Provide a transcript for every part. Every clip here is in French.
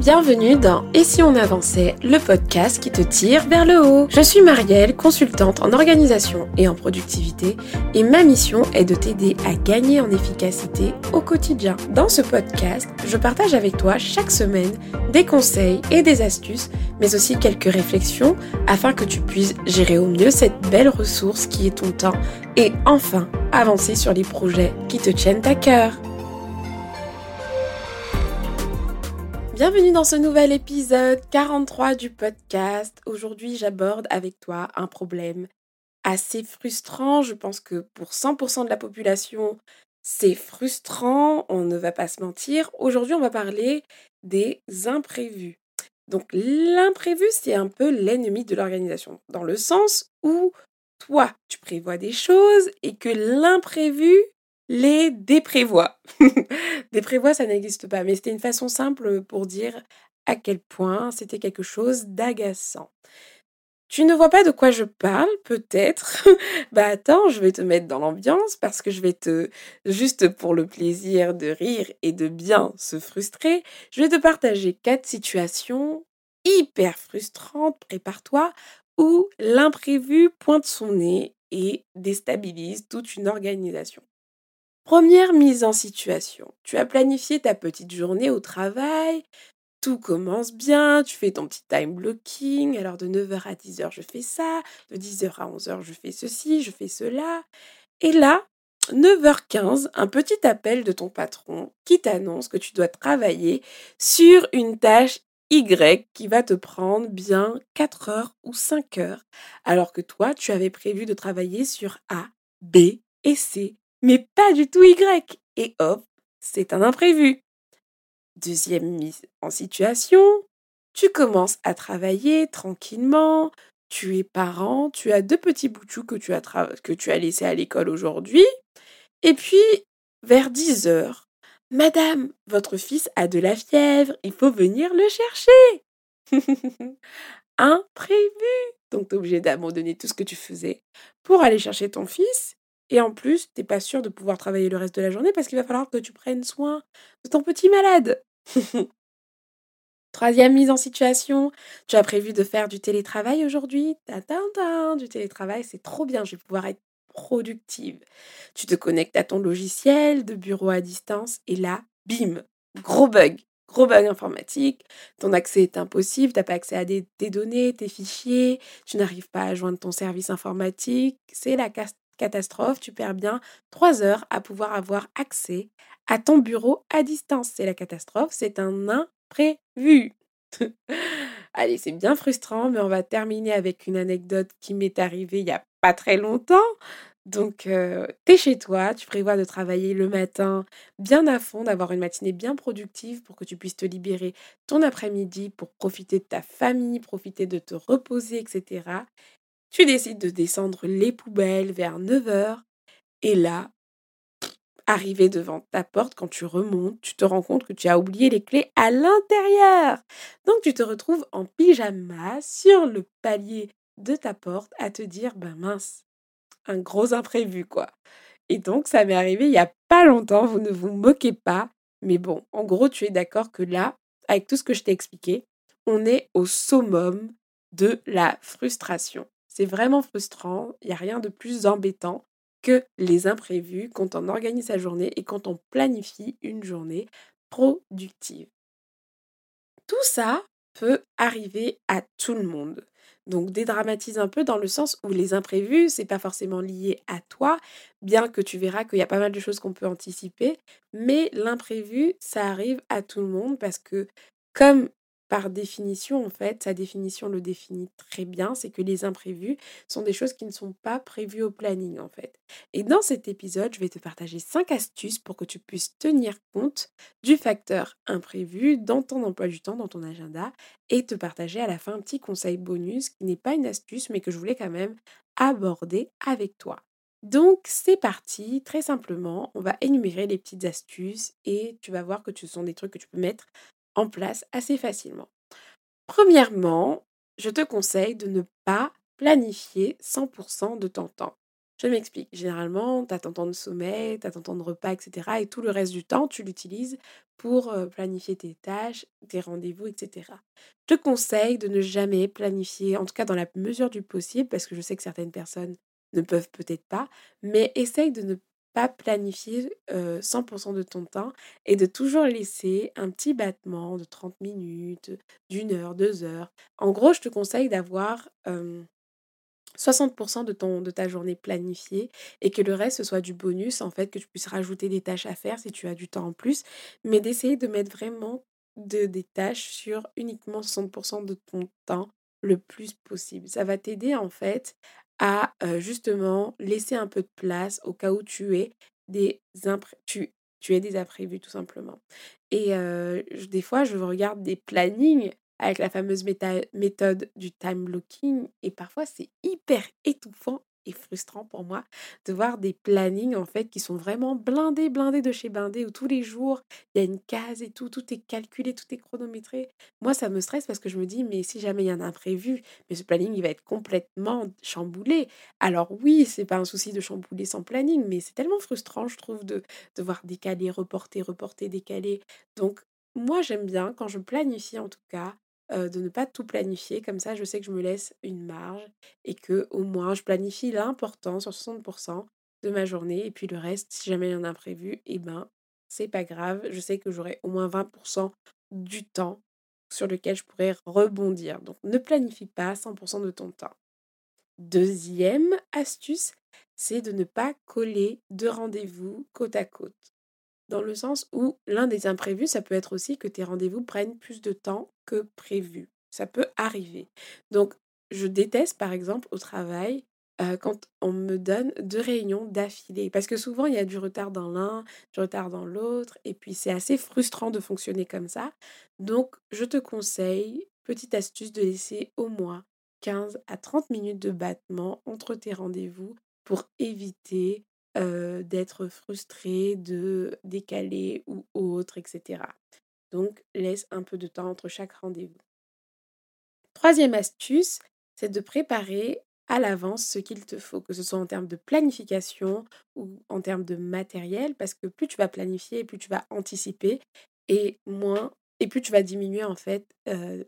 bienvenue dans Et si on avançait, le podcast qui te tire vers le haut. Je suis Marielle, consultante en organisation et en productivité, et ma mission est de t'aider à gagner en efficacité au quotidien. Dans ce podcast, je partage avec toi chaque semaine des conseils et des astuces, mais aussi quelques réflexions afin que tu puisses gérer au mieux cette belle ressource qui est ton temps et enfin avancer sur les projets qui te tiennent à cœur. Bienvenue dans ce nouvel épisode 43 du podcast. Aujourd'hui, j'aborde avec toi un problème assez frustrant. Je pense que pour 100% de la population, c'est frustrant, on ne va pas se mentir. Aujourd'hui, on va parler des imprévus. Donc l'imprévu, c'est un peu l'ennemi de l'organisation, dans le sens où toi, tu prévois des choses et que l'imprévu les déprévoit. déprévoit, ça n'existe pas, mais c'était une façon simple pour dire à quel point c'était quelque chose d'agaçant. Tu ne vois pas de quoi je parle, peut-être? Bah attends, je vais te mettre dans l'ambiance parce que je vais te, juste pour le plaisir de rire et de bien se frustrer, je vais te partager quatre situations hyper frustrantes, prépare-toi, où l'imprévu pointe son nez et déstabilise toute une organisation. Première mise en situation. Tu as planifié ta petite journée au travail, tout commence bien, tu fais ton petit time blocking, alors de 9h à 10h je fais ça, de 10h à 11h je fais ceci, je fais cela. Et là, 9h15, un petit appel de ton patron qui t'annonce que tu dois travailler sur une tâche Y qui va te prendre bien 4 heures ou 5 heures, alors que toi, tu avais prévu de travailler sur A, B et C mais pas du tout Y. Et hop, c'est un imprévu. Deuxième mise en situation, tu commences à travailler tranquillement, tu es parent, tu as deux petits boutous que tu as, que tu as laissés à l'école aujourd'hui, et puis vers 10 heures, Madame, votre fils a de la fièvre, il faut venir le chercher. Imprévu. Donc tu es obligé d'abandonner tout ce que tu faisais pour aller chercher ton fils et en plus, t'es pas sûr de pouvoir travailler le reste de la journée parce qu'il va falloir que tu prennes soin de ton petit malade. Troisième mise en situation, tu as prévu de faire du télétravail aujourd'hui? Du télétravail, c'est trop bien, je vais pouvoir être productive. Tu te connectes à ton logiciel de bureau à distance et là, bim, gros bug, gros bug informatique. Ton accès est impossible, tu n'as pas accès à tes données, tes fichiers, tu n'arrives pas à joindre ton service informatique. C'est la, catastrophe, tu perds bien trois heures à pouvoir avoir accès à ton bureau à distance. C'est la catastrophe, c'est un imprévu. Allez, c'est bien frustrant, mais on va terminer avec une anecdote qui m'est arrivée il n'y a pas très longtemps. Donc, euh, tu es chez toi, tu prévois de travailler le matin bien à fond, d'avoir une matinée bien productive pour que tu puisses te libérer ton après-midi pour profiter de ta famille, profiter de te reposer, etc. Tu décides de descendre les poubelles vers 9h. Et là, arrivé devant ta porte, quand tu remontes, tu te rends compte que tu as oublié les clés à l'intérieur. Donc tu te retrouves en pyjama sur le palier de ta porte à te dire, ben mince, un gros imprévu quoi. Et donc ça m'est arrivé il y a pas longtemps, vous ne vous moquez pas, mais bon, en gros tu es d'accord que là, avec tout ce que je t'ai expliqué, on est au summum de la frustration. C'est vraiment frustrant, il n'y a rien de plus embêtant que les imprévus quand on organise sa journée et quand on planifie une journée productive. Tout ça peut arriver à tout le monde. Donc dédramatise un peu dans le sens où les imprévus, c'est pas forcément lié à toi, bien que tu verras qu'il y a pas mal de choses qu'on peut anticiper, mais l'imprévu, ça arrive à tout le monde parce que comme par définition, en fait, sa définition le définit très bien, c'est que les imprévus sont des choses qui ne sont pas prévues au planning, en fait. Et dans cet épisode, je vais te partager cinq astuces pour que tu puisses tenir compte du facteur imprévu dans ton emploi du temps, dans ton agenda, et te partager à la fin un petit conseil bonus qui n'est pas une astuce, mais que je voulais quand même aborder avec toi. Donc c'est parti, très simplement, on va énumérer les petites astuces et tu vas voir que ce sont des trucs que tu peux mettre en place assez facilement. Premièrement, je te conseille de ne pas planifier 100% de ton temps. Je m'explique. Généralement, tu as ton temps de sommeil, tu as ton temps de repas, etc. Et tout le reste du temps, tu l'utilises pour, planifier tes tâches, tes rendez-vous et cetera. Je te conseille de ne jamais planifier, en tout cas dans la mesure du possible, parce que je sais que certaines personnes ne peuvent peut-être pas, mais essaye de ne pas planifier, heu, 100% de ton temps et de toujours laisser un petit battement de 30 minutes, d'une heure, 2 heures. En gros, je te conseille d'avoir, hem 60% de ton de ta journée planifiée et que le reste, ce soit du bonus, en fait, que tu puisses rajouter des tâches à faire si tu as du temps en plus, mais d'essayer de mettre vraiment de des tâches sur uniquement 60% de ton temps le plus possible. Ça va t'aider, en fait, à, justement laisser un peu de place au cas où tu aies des tu aies des imprévus tout simplement. Et des fois, je regarde des plannings avec la fameuse méthode du time blocking et parfois c'est hyper étouffant frustrant pour moi de voir des plannings en fait qui sont vraiment blindés, blindés de chez blindés où tous les jours il y a une case et tout, tout est calculé, tout est chronométré. Moi ça me stresse parce que je me dis: «Mais si jamais il y a un imprévu, mais ce planning il va être complètement chamboulé». Alors oui, c'est pas un souci de chambouler son planning, mais c'est tellement frustrant je trouve de devoir décaler, reporter, reporter, décaler. Donc moi j'aime bien quand je planifie en tout cas heu, de ne pas tout planifier. Comme ça, je sais que je me laisse une marge et que au moins je planifie l'important sur 60% de ma journée et puis le reste, si jamais il y a un imprévu et ben, c'est pas grave. Je sais que j'aurai au moins 20% du temps sur lequel je pourrais rebondir. Donc ne planifie pas 100% de ton temps. Deuxième astuce, c'est de ne pas coller 2 rendez-vous côte à côte. Dans le sens où l'un des imprévus, ça peut être aussi que tes rendez-vous prennent plus de temps que prévu. Ça peut arriver. Donc, je déteste, par exemple, au travail, heu, quand on me donne 2 réunions d'affilée. Parce que souvent, il y a du retard dans l'un, du retard dans l'autre et puis c'est assez frustrant de fonctionner comme ça. Donc, je te conseille, petite astuce, de laisser au moins 15 à 30 minutes de battement entre tes rendez-vous pour éviter d'être frustré, de décaler ou autre et cetera. Donc laisse un peu de temps entre chaque rendez-vous. Troisième astuce, c'est de préparer à l'avance ce qu'il te faut, que ce soit en termes de planification ou en termes de matériel, parce que plus tu vas planifier, plus tu vas anticiper et moins et plus tu vas diminuer en fait,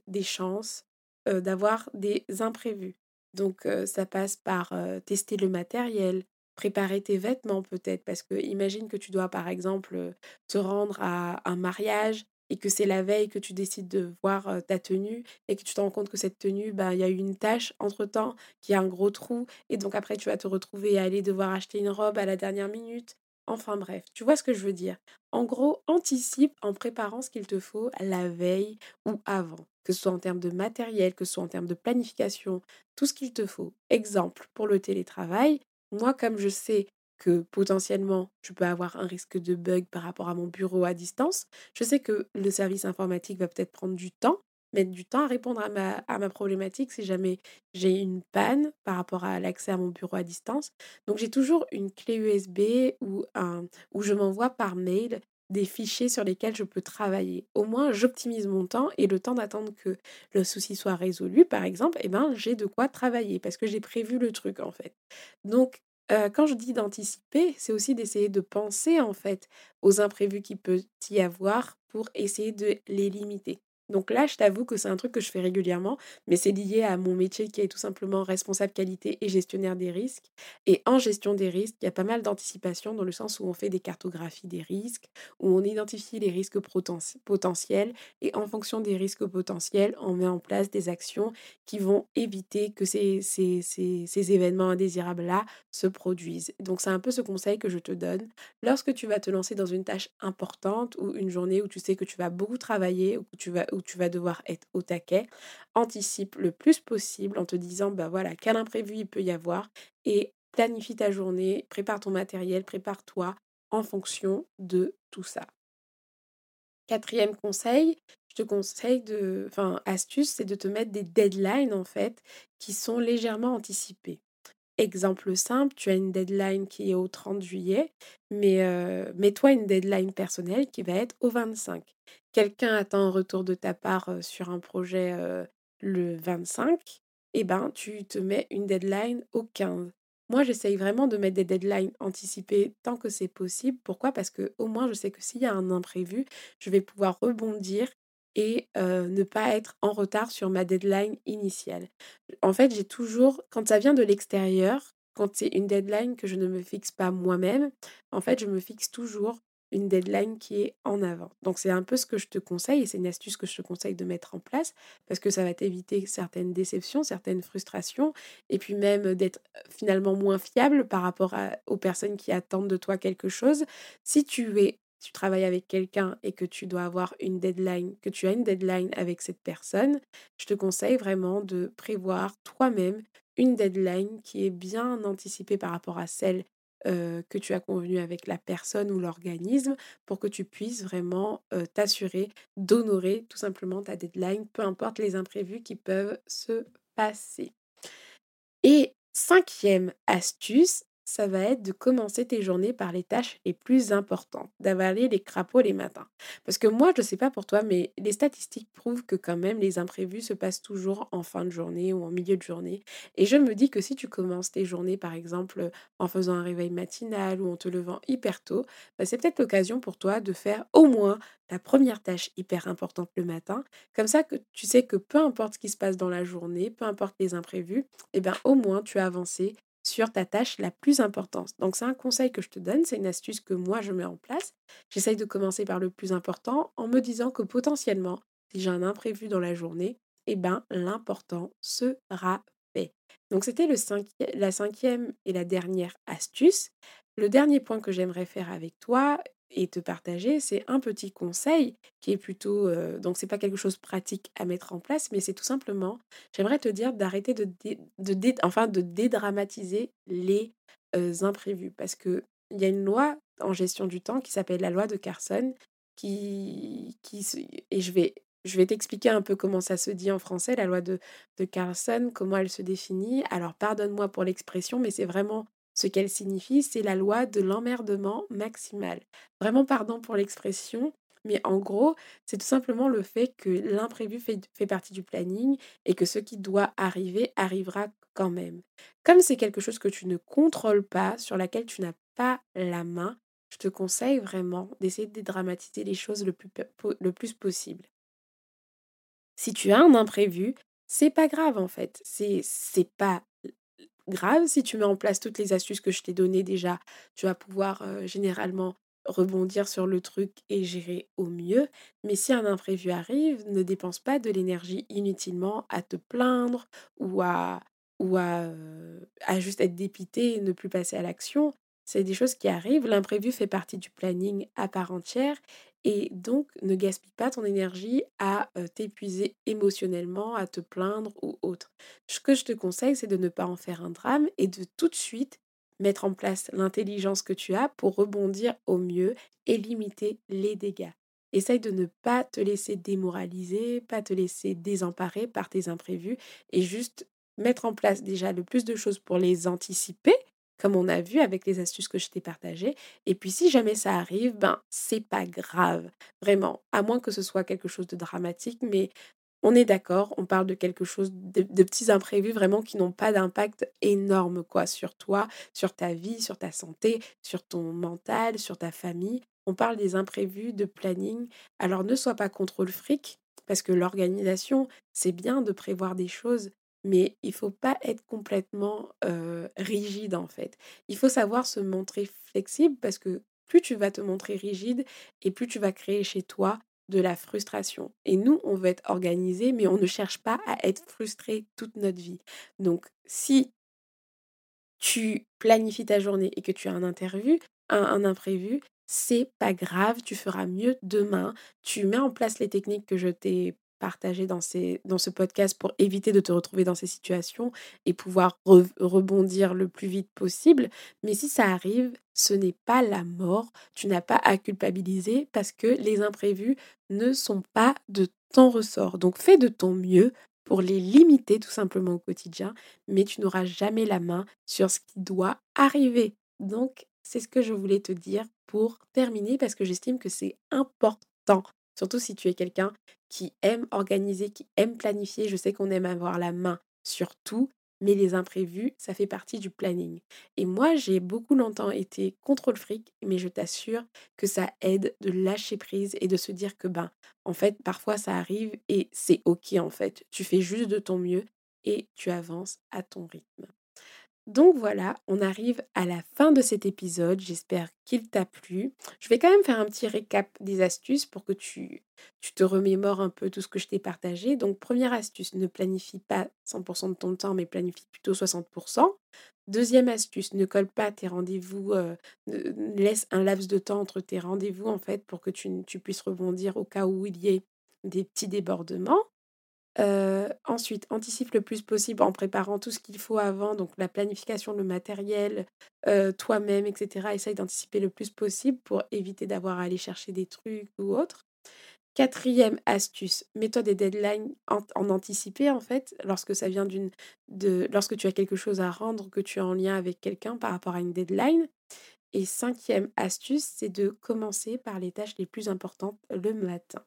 des chances, d'avoir des imprévus. Donc ça passe par, tester le matériel, Préparer tes vêtements peut-être, parce que imagine que tu dois par exemple, heu, te rendre à un mariage et que c'est la veille que tu décides de voir, ta tenue et que tu te rends compte que cette tenue, bah, il y a eu une tache entre-temps, qu'il y a un gros trou et donc après tu vas te retrouver à aller devoir acheter une robe à la dernière minute. Enfin bref, tu vois ce que je veux dire? En gros, anticipe en préparant ce qu'il te faut la veille ou avant, que ce soit en termes de matériel, que ce soit en termes de planification, tout ce qu'il te faut. Exemple, pour le télétravail, moi, comme je sais que potentiellement, je peux avoir un risque de bug par rapport à mon bureau à distance, je sais que le service informatique va peut-être prendre du temps, mettre du temps à répondre à ma, problématique si jamais j'ai une panne par rapport à l'accès à mon bureau à distance. Donc j'ai toujours une clé USB ou un, où je m'envoie par mail des fichiers sur lesquels je peux travailler. Au moins, j'optimise mon temps et le temps d'attendre que le souci soit résolu, par exemple, eh ben, j'ai de quoi travailler parce que j'ai prévu le truc en fait. Donc, heu, quand je dis d'anticiper, c'est aussi d'essayer de penser en fait aux imprévus qu'il peut y avoir pour essayer de les limiter. Donc là, je t'avoue que c'est un truc que je fais régulièrement, mais c'est lié à mon métier qui est tout simplement responsable qualité et gestionnaire des risques. Et en gestion des risques, il y a pas mal d'anticipation dans le sens où on fait des cartographies des risques, où on identifie les risques potentiels et en fonction des risques potentiels, on met en place des actions qui vont éviter que ces, ces, ces, événements indésirables-là se produisent. Donc c'est un peu ce conseil que je te donne lorsque tu vas te lancer dans une tâche importante ou une journée où tu sais que tu vas beaucoup travailler ou tu vas tu vas devoir être au taquet, anticipe le plus possible en te disant, bah voilà, quel imprévu il peut y avoir et planifie ta journée, prépare ton matériel, prépare-toi en fonction de tout ça. Quatrième conseil, je te conseille de, enfin astuce, c'est de te mettre des deadlines en fait qui sont légèrement anticipées. Exemple simple, tu as une deadline qui est au 30 juillet, mais mets-toi une deadline personnelle qui va être au 25. Quelqu'un attend un retour de ta part, sur un projet, le 25 et ben, tu te mets une deadline au 15. moi, j'essaye vraiment de mettre des deadlines anticipées tant que c'est possible. Pourquoi? Parce que au moins, je sais que s'il y a un imprévu, je vais pouvoir rebondir et ne pas être en retard sur ma deadline initiale. En fait, j'ai toujours quand ça vient de l'extérieur, quand c'est une deadline que je ne me fixe pas moi-même, en fait, je me fixe toujours une deadline qui est en avant. Donc c'est un peu ce que je te conseille et c'est une astuce que je te conseille de mettre en place parce que ça va t'éviter certaines déceptions, certaines frustrations et puis même d'être finalement moins fiable par rapport aux personnes qui attendent de toi quelque chose. Si tu es tu travailles avec quelqu'un et que tu dois avoir une deadline, que tu as une deadline avec cette personne, je te conseille vraiment de prévoir toi-même une deadline qui est bien anticipée par rapport à celle que tu as convenu avec la personne ou l'organisme pour que tu puisses vraiment, t'assurer d'honorer tout simplement ta deadline, peu importe les imprévus qui peuvent se passer. Et cinquième astuce, ça va être de commencer tes journées par les tâches les plus importantes, d'avaler les crapauds les matins. Parce que moi, je ne sais pas pour toi, mais les statistiques prouvent que quand même les imprévus se passent toujours en fin de journée ou en milieu de journée. Et je me dis que si tu commences tes journées, par exemple, en faisant un réveil matinal ou en te levant hyper tôt, bah, c'est peut-être l'occasion pour toi de faire au moins ta première tâche hyper importante le matin. Comme ça, que tu sais que peu importe ce qui se passe dans la journée, peu importe les imprévus, eh ben, au moins tu as avancé sur ta tâche la plus importante. Donc c'est un conseil que je te donne, c'est une astuce que moi je mets en place. J'essaye de commencer par le plus important en me disant que potentiellement, si j'ai un imprévu dans la journée, eh ben l'important sera fait. Donc c'était la cinquième et la dernière astuce. Le dernier point que j'aimerais faire avec toi et te partager, c'est un petit conseil qui est plutôt, donc c'est pas quelque chose de pratique à mettre en place, mais c'est tout simplement J'aimerais te dire d'arrêter de dé de enfin de dédramatiser les, imprévus parce qu'il y a une loi en gestion du temps qui s'appelle la loi de Carson qui qui et je vais je vais t'expliquer un peu comment ça se dit en français, la loi de de Carson, comment elle se définit. Alors pardonne-moi pour l'expression, mais c'est vraiment ce qu'elle signifie, c'est la loi de l'emmerdement maximal. Vraiment pardon pour l'expression, mais en gros, c'est tout simplement le fait que l'imprévu fait fait partie du planning et que ce qui doit arriver arrivera quand même. Comme c'est quelque chose que tu ne contrôles pas, sur laquelle tu n'as pas la main, je te conseille vraiment d'essayer de dédramatiser les choses le plus, le plus possible. Si tu as un imprévu, c'est pas grave en fait. C'est pas grave si tu mets en place toutes les astuces que je t'ai données déjà. Tu vas pouvoir généralement rebondir sur le truc et gérer au mieux. Mais si un imprévu arrive, ne dépense pas de l'énergie inutilement à te plaindre ou à ou à, à juste être dépité et ne plus passer à l'action. C'est des choses qui arrivent. L'imprévu fait partie du planning à part entière et donc, ne gaspille pas ton énergie à t'épuiser émotionnellement, à te plaindre ou autre. Ce que je te conseille, c'est de ne pas en faire un drame et de tout de suite mettre en place l'intelligence que tu as pour rebondir au mieux et limiter les dégâts. Essaye de ne pas te laisser démoraliser, pas te laisser désemparer par tes imprévus et juste mettre en place déjà le plus de choses pour les anticiper, comme on a vu avec les astuces que je t'ai partagées, et puis si jamais ça arrive, ben c'est pas grave, vraiment, à moins que ce soit quelque chose de dramatique, mais on est d'accord, on parle de quelque chose de, de petits imprévus vraiment qui n'ont pas d'impact énorme quoi sur toi, sur ta vie, sur ta santé, sur ton mental, sur ta famille. On parle des imprévus de planning. Alors ne sois pas contre le fric, parce que l'organisation, c'est bien de prévoir des choses, mais il faut pas être complètement rigide en fait. Il faut savoir se montrer flexible parce que plus tu vas te montrer rigide et plus tu vas créer chez toi de la frustration. Et nous, on veut être organisé, mais on ne cherche pas à être frustré toute notre vie. Donc, si tu planifies ta journée et que tu as un interview, un, un imprévu, c'est pas grave, tu feras mieux demain. Tu mets en place les techniques que je t'ai partagées dans, ces, ce podcast pour éviter de te retrouver dans ces situations et pouvoir re- rebondir le plus vite possible. Mais si ça arrive, ce n'est pas la mort. Tu n'as pas à culpabiliser parce que les imprévus ne sont pas de ton ressort. Donc fais de ton mieux pour les limiter tout simplement au quotidien mais tu n'auras jamais la main sur ce qui doit arriver. Donc, c'est ce que je voulais te dire pour terminer parce que j'estime que c'est important, surtout si tu es quelqu'un qui aime organiser, qui aime planifier. Je sais qu'on aime avoir la main sur tout, mais les imprévus, ça fait partie du planning. Et moi, j'ai beaucoup longtemps été contrôle fric, mais je t'assure que ça aide de lâcher prise et de se dire que, ben, en fait, parfois ça arrive et c'est OK, en fait. Tu fais juste de ton mieux et tu avances à ton rythme. Donc voilà, on arrive à la fin de cet épisode. J'espère qu'il t'a plu. Je vais quand même faire un petit récap des astuces pour que tu, tu te remémores un peu tout ce que je t'ai partagé. Donc première astuce, ne planifie pas 100% de ton temps, mais planifie plutôt 60%. Deuxième astuce, ne colle pas tes rendez-vous, euh, laisse un laps de temps entre tes rendez-vous en fait pour que tu, tu puisses rebondir au cas où il y ait des petits débordements ensuite, anticipe le plus possible en préparant tout ce qu'il faut avant, donc la planification, le matériel, toi-même, etc. Essaye d'anticiper le plus possible pour éviter d'avoir à aller chercher des trucs ou autre. Quatrième astuce, mets-toi des deadlines en, anticipé en fait, lorsque ça vient d'une lorsque tu as quelque chose à rendre, que tu es en lien avec quelqu'un par rapport à une deadline. Et cinquième astuce, c'est de commencer par les tâches les plus importantes le matin.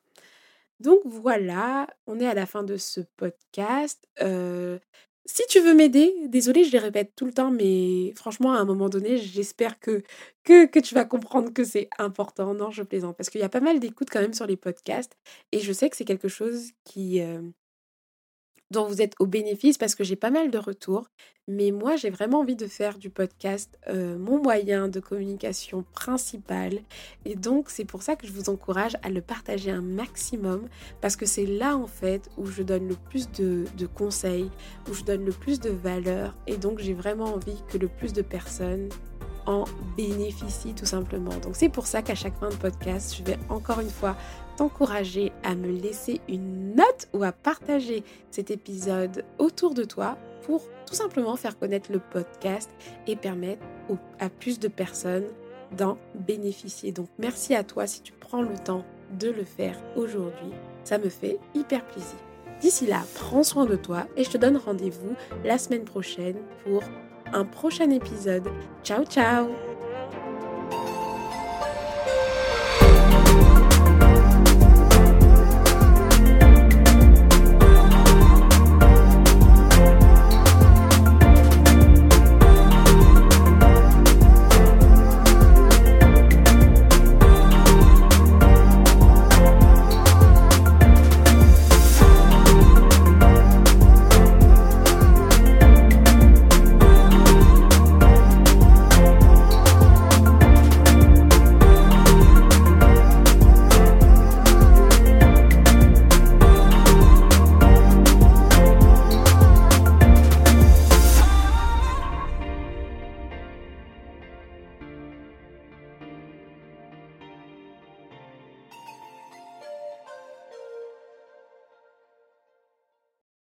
Donc voilà, on est à la fin de ce podcast. si tu veux m'aider, désolée, je les répète tout le temps, mais franchement, à un moment donné, j'espère que, que, que tu vas comprendre que c'est important. Non, je plaisante, parce qu'il y a pas mal d'écoutes quand même sur les podcasts, et je sais que c'est quelque chose qui, dont vous êtes au bénéfice parce que j'ai pas mal de retours. Mais moi, j'ai vraiment envie de faire du podcast euh, mon moyen de communication principal. Et donc, c'est pour ça que je vous encourage à le partager un maximum parce que c'est là, en fait, où je donne le plus de, de conseils, où je donne le plus de valeur. Et donc, j'ai vraiment envie que le plus de personnes en bénéficient tout simplement. Donc c'est pour ça qu'à chaque fin de podcast, je vais encore une fois t'encourager à me laisser une note ou à partager cet épisode autour de toi pour tout simplement faire connaître le podcast et permettre à plus de personnes d'en bénéficier. Donc merci à toi si tu prends le temps de le faire aujourd'hui. Ça me fait hyper plaisir. D'ici là, prends soin de toi et je te donne rendez-vous la semaine prochaine pour un prochain épisode. Ciao ciao